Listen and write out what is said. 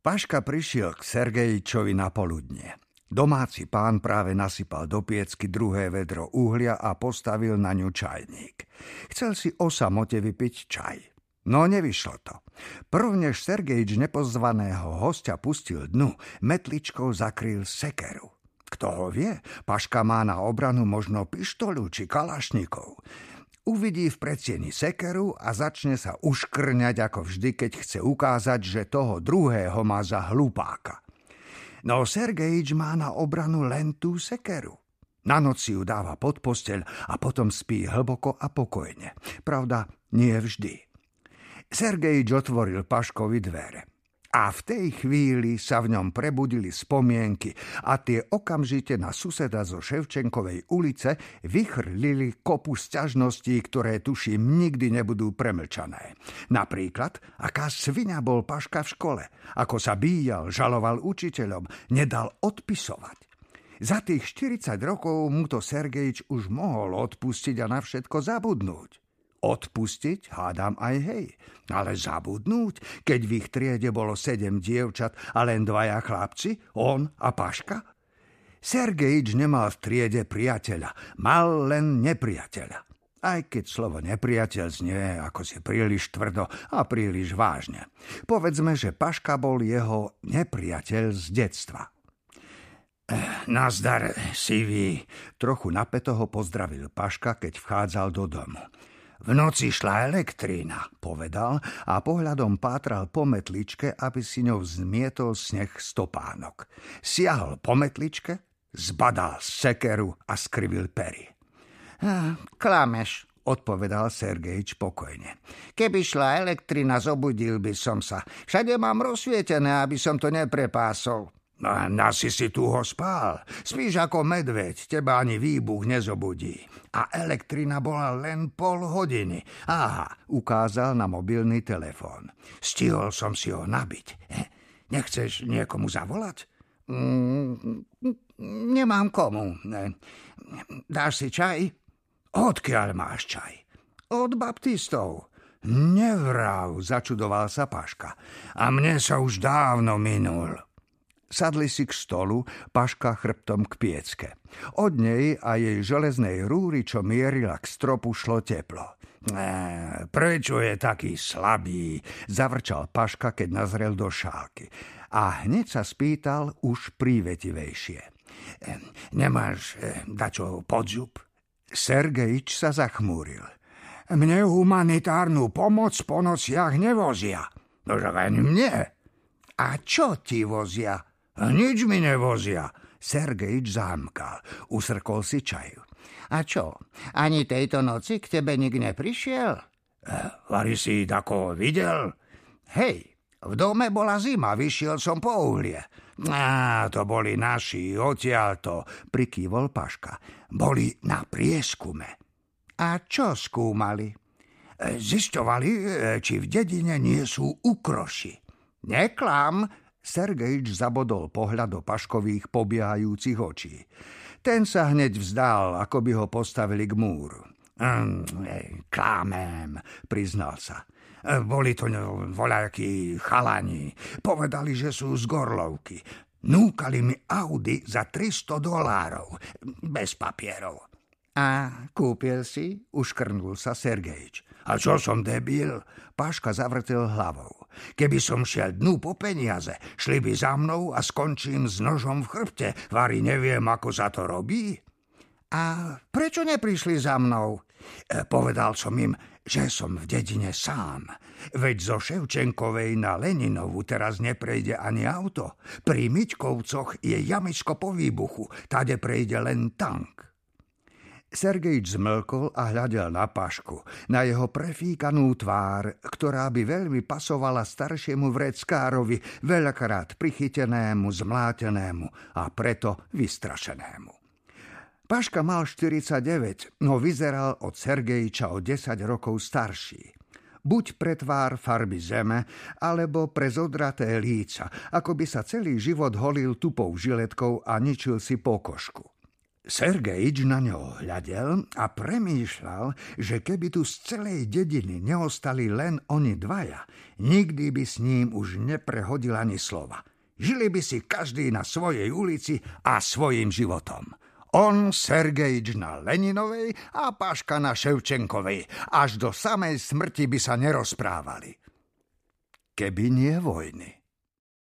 Paška prišiel k Sergejičovi na poludne. Domáci pán práve nasypal do piecky druhé vedro uhlia a postavil na ňu čajník. Chcel si o samote vypiť čaj. No nevyšlo to. Prvnež Sergejič nepozvaného hostia pustil dnu, metličkou zakryl sekeru. Kto ho vie, Paška má na obranu možno pištolu či kalašníkov. Uvidí v predsieni sekeru a začne sa uškrňať ako vždy, keď chce ukázať, že toho druhého má za hlupáka. No Sergejič má na obranu len tú sekeru. Na noci ju dáva pod posteľ a potom spí hlboko a pokojne. Pravda, nie vždy. Sergejič otvoril Paškovi dvere. A v tej chvíli sa v ňom prebudili spomienky a tie okamžite na suseda zo Ševčenkovej ulice vychrlili kopu sťažností, ktoré tuším nikdy nebudú premlčané. Napríklad, aká svinia bol Paška v škole, ako sa bíjal, žaloval učiteľom, nedal odpisovať. Za tých 40 rokov mu to Sergejič už mohol odpustiť a na všetko zabudnúť. Odpustiť, hádam aj hej, ale zabudnúť, keď v ich triede bolo sedem dievčat a len dvaja chlapci, on a Paška? Sergejič nemal v triede priateľa, mal len nepriateľa. Aj keď slovo nepriateľ znie ako si príliš tvrdo a príliš vážne. Povedzme, že Paška bol jeho nepriateľ z detstva. Eh, nazdar, Sivý, trochu napeto ho pozdravil Paška, keď vchádzal do domu. V noci šla elektrína, povedal a pohľadom pátral po metličke, aby si ňou zmietol sneh stopánok. Siahol po metličke, zbadal sekeru a skrivil pery. Klameš, odpovedal Sergejič pokojne. Keby šla elektrina, zobudil by som sa. Všade mám rozsvietené, aby som to neprepásol. No, nasi si tu ho spál. Spíš ako medveď, teba ani výbuch nezobudí. A elektrina bola len pol hodiny. Aha, ukázal na mobilný telefón. Stihol som si ho nabiť. Nechceš niekomu zavolať? Mm, nemám komu. Dáš si čaj? Odkiaľ máš čaj? Od baptistov. Nevrav, začudoval sa Paška. A mne sa už dávno minul. Sadli si k stolu, paška chrbtom k piecke. Od nej a jej železnej rúry, čo mierila k stropu, šlo teplo. E, prečo je taký slabý? Zavrčal Paška, keď nazrel do šálky. A hneď sa spýtal už prívetivejšie. E, nemáš e, dačo podzub? Sergejič sa zachmúril. Mne humanitárnu pomoc po nociach nevozia. Len mne. A čo ti vozia? Nič mi nevozia. Sergejič zámkal. Usrkol si čaju. A čo, ani tejto noci k tebe nik neprišiel? E, Vary si tako videl? Hej, v dome bola zima, vyšiel som po uhlie. Á, to boli naši, odtiaľto, prikývol Paška. Boli na prieskume. A čo skúmali? E, zisťovali, e, či v dedine nie sú ukroši. Neklam, Sergejič zabodol pohľad do Paškových pobiehajúcich očí. Ten sa hneď vzdal, ako by ho postavili k múru. Mm, klámem, priznal sa. Boli to voľakí chalani. Povedali, že sú z Gorlovky. Núkali mi Audi za 300 dolárov. Bez papierov. A kúpil si? Uškrnul sa Sergejič. A čo som debil? Paška zavrtel hlavou. Keby som šiel dnu po peniaze, šli by za mnou a skončím s nožom v chrbte. Vary neviem, ako sa to robí. A prečo neprišli za mnou? E, povedal som im, že som v dedine sám. Veď zo Ševčenkovej na Leninovu teraz neprejde ani auto. Pri Miťkovcoch je jamičko po výbuchu, tade prejde len tank. Sergejč zmlkol a hľadel na Pašku, na jeho prefíkanú tvár, ktorá by veľmi pasovala staršiemu vreckárovi, veľakrát prichytenému, zmlátenému a preto vystrašenému. Paška mal 49, no vyzeral od Sergejča o 10 rokov starší. Buď pre tvár farby zeme, alebo pre zodraté líca, ako by sa celý život holil tupou žiletkou a ničil si pokožku. Sergejič na ňo hľadel a premýšľal, že keby tu z celej dediny neostali len oni dvaja, nikdy by s ním už neprehodil ani slova. Žili by si každý na svojej ulici a svojim životom. On, Sergejič na Leninovej a Paška na Ševčenkovej. Až do samej smrti by sa nerozprávali. Keby nie vojny.